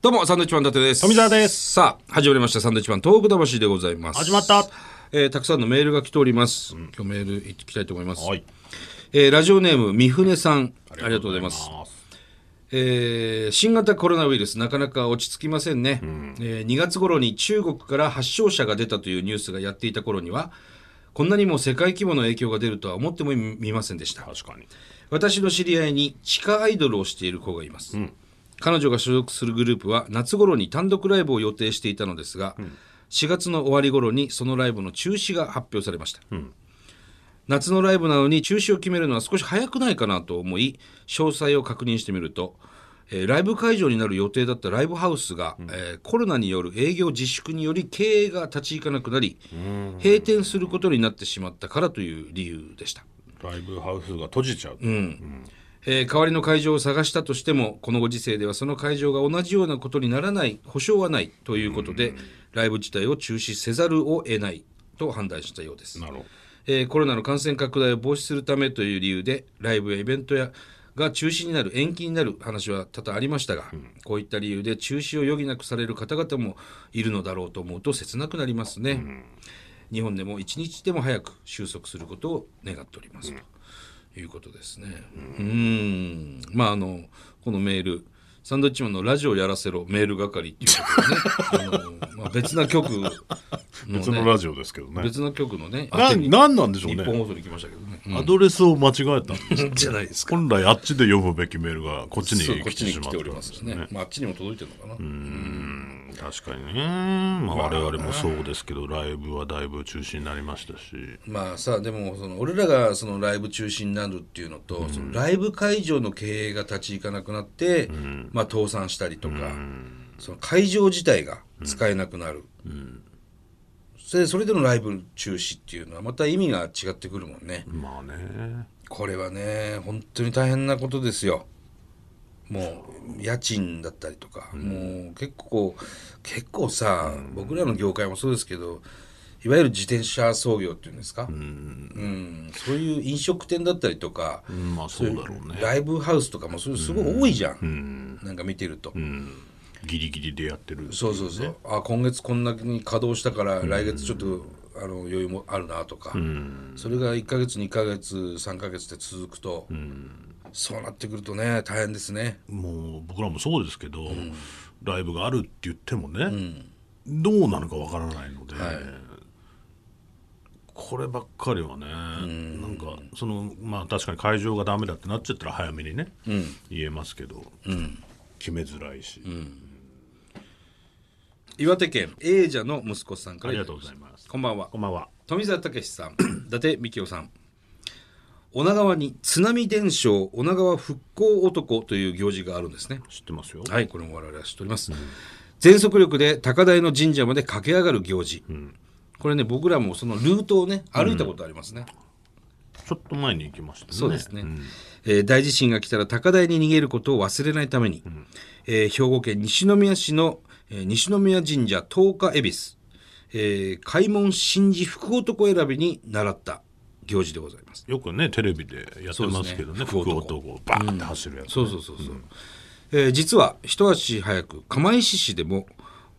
どうも、サンドウィッチマン伊達です。富澤です。さあ、始まりました、サンドウィッチマン東北魂でございます。始まった。えーたくさんのメールが来ております。今日メールいきたいと思います。はい。えーラジオネーム、みふねさん、ありがとうございます。えー新型コロナウイルス、なかなか落ち着きませんね、えー2月頃に中国から発症者が出たというニュースがやっていた頃には、こんなにも世界規模の影響が出るとは思ってもみませんでした。確かに。私の知り合いに地下アイドルをしている子がいます、彼女が所属するグループは夏頃に単独ライブを予定していたのですが、4月の終わり頃にそのライブの中止が発表されました、夏のライブなのに中止を決めるのは少し早くないかなと思い詳細を確認してみると、えーライブ会場になる予定だったライブハウスが、えーコロナによる営業自粛により経営が立ち行かなくなり閉店することになってしまったからという理由でした。ライブハウスが閉じちゃう。えー代わりの会場を探したとしてもこのご時世ではその会場が同じようなことにならない保証はないということで、ライブ自体を中止せざるを得ないと判断したようです。えーコロナの感染拡大を防止するためという理由でライブやイベントやが中止になる延期になる話は多々ありましたが、こういった理由で中止を余儀なくされる方々もいるのだろうと思うと切なくなりますね、日本でも一日でも早く収束することを願っております、ということですねうんまああのこのメールサンドウィッチマンのラジオやらせろメール係っていうことでねあの、まあ、別な曲の、ね、別のラジオですけどね。別の曲のねな当てになんなんでしょうね。日本放送に来ましたけどね、アドレスを間違えたんです。じゃないですか。本来あっちで読むべきメールがこっちに来てしまったちに来ておりますよね。。まあ、あっちにも届いてるのかな。うん確かにね。まあ我々もそうですけど、ライブはだいぶ中止になりましたし。まあさ、でも、その俺らがそのライブ中止になるっていうのと、そのライブ会場の経営が立ち行かなくなって、まあ倒産したりとか、その会場自体が使えなくなる。それそれでのライブ中止っていうのはまた意味が違ってくるもんね。まあね。これはね本当に大変なことですよもう家賃だったりとか、もう結構結構さ、僕らの業界もそうですけどいわゆる自転車操業っていうんですか、うん。そういう飲食店だったりとか、うんまあそうだろうね。ライブハウスとかもそういうすごい多いじゃん、なんか見てると、ギリギリでやってる。そうそうそう、あ今月こんなに稼働したから来月ちょっと、あの余裕もあるなとか、それが1か月2か月3か月って続くと、そうなってくるとね大変ですね。もう僕らもそうですけど、ライブがあるって言ってもね、どうなるかわからないので、こればっかりはね、なんかそのまあ確かに会場がダメだってなっちゃったら早めにね、言えますけど、決めづらいし、岩手県永者の息子さんからありがとうございます。こんばんは。こんばんは。富澤たけしさん。伊達美京さん女川に津波伝承女川復興男という行事があるんですね知ってますよ。はい、これも我々は知っております。全速力で高台の神社まで駆け上がる行事。これね、僕らもそのルートをね、歩いたことありますね。ちょっと前に行きましたね。そうですね、んえー大地震が来たら高台に逃げることを忘れないために、えー兵庫県西宮市の、えー西宮神社十日恵比寿、えー開門神事福男選びに習った行事でございます。よくねテレビでやってますけどねね。男バーって走るやつ、そうそうそうそう、えー実は一足早く釜石市でも、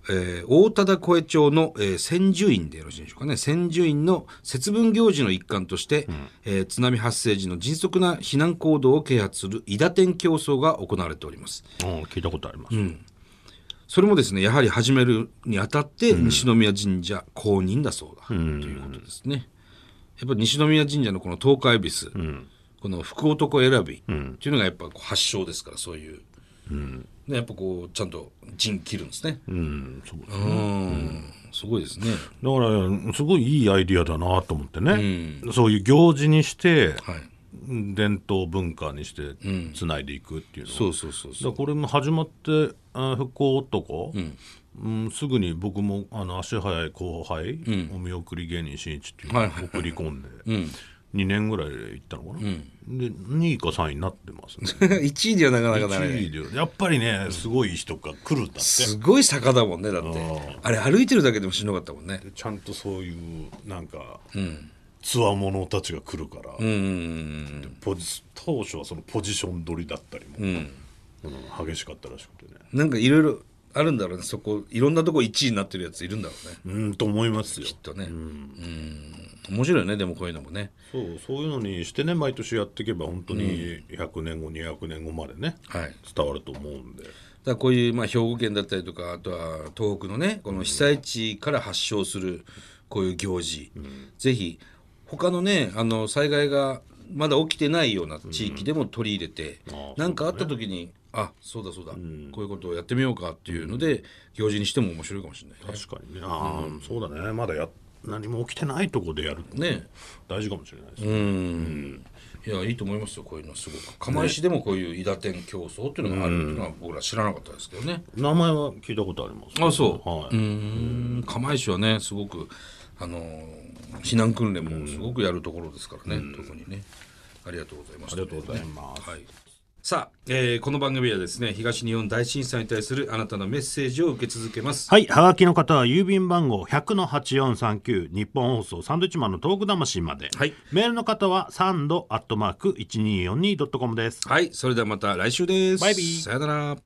えー大忠小江町の、えー千住院でよろしいでしょうかね。千住院の節分行事の一環として、えー津波発生時の迅速な避難行動を啓発する伊田天競争が行われております。うん聞いたことあります、それもですねやはり始めるにあたって西宮神社公認だそうだ、ということですねやっぱり西宮神社のこの東海恵比寿、この福男選びっていうのがやっぱ発祥ですからそういう、ね、やっぱこうちゃんと陣切るんですね。うんそうですうん。すごいですね。だからすごいいいアイディアだなと思ってね、そういう行事にして、はい伝統文化にしてつないでいくっていうのうそうそうそう。これも始まってあ復興男、うん。すぐに僕もあの足早い後輩、お見送り芸人しんいちっていうのを送り込んで、2年ぐらいで行ったのかな、で2位か3位になってますね。1位ではなかなかない1位でやっぱりねすごい人が来るんだって。すごい坂だもんねだって。あれ歩いてるだけでもしんどかったもんね。ちゃんとそういうなんか、つわものたちが来るから、うん。うんポジ当初はそのポジション取りだったりも、うん。激しかったらしくてね。なんかいろいろあるんだろうね。そこいろんなとこ1位になってるやついるんだろうね。うんと思いますよ。きっとね。うん。面白いよねでもこういうのもね。そうそういうのにしてね毎年やっていけば本当に100年後200年後までね、はい。伝わると思うんで。だこういう、まあ、兵庫県だったりとかあとは東北のねこの被災地から発祥するこういう行事、ぜひ他のねあの災害がまだ起きてないような地域でも取り入れて何、かあった時にあそうだそうだ、こういうことをやってみようかっていうので行事にしても面白いかもしれないね。確かにね。ああ、そうだね。まだや何も起きてないとこでやるとね。大事かもしれないですね、うん。いやいいと思いますよこういうのすごく。釜石でもこういう伊達天競争っていうのがあるっていうのは僕ら知らなかったですけどね。名前は聞いたことあります、あそう。はい、うん。釜石はねすごくあのー避難訓練もすごくやるところですからね、特にね。ありがとうございました、ありがとうございます。はい、さあ、えーこの番組はですね東日本大震災に対するあなたのメッセージを受け続けます。はい、はがきの方は郵便番号100-8439日本放送サンドイッチマンのトーク魂まで、はい。メールの方はサンドアットマーク 1242.com です。はいそれではまた来週です。バイビー。さよなら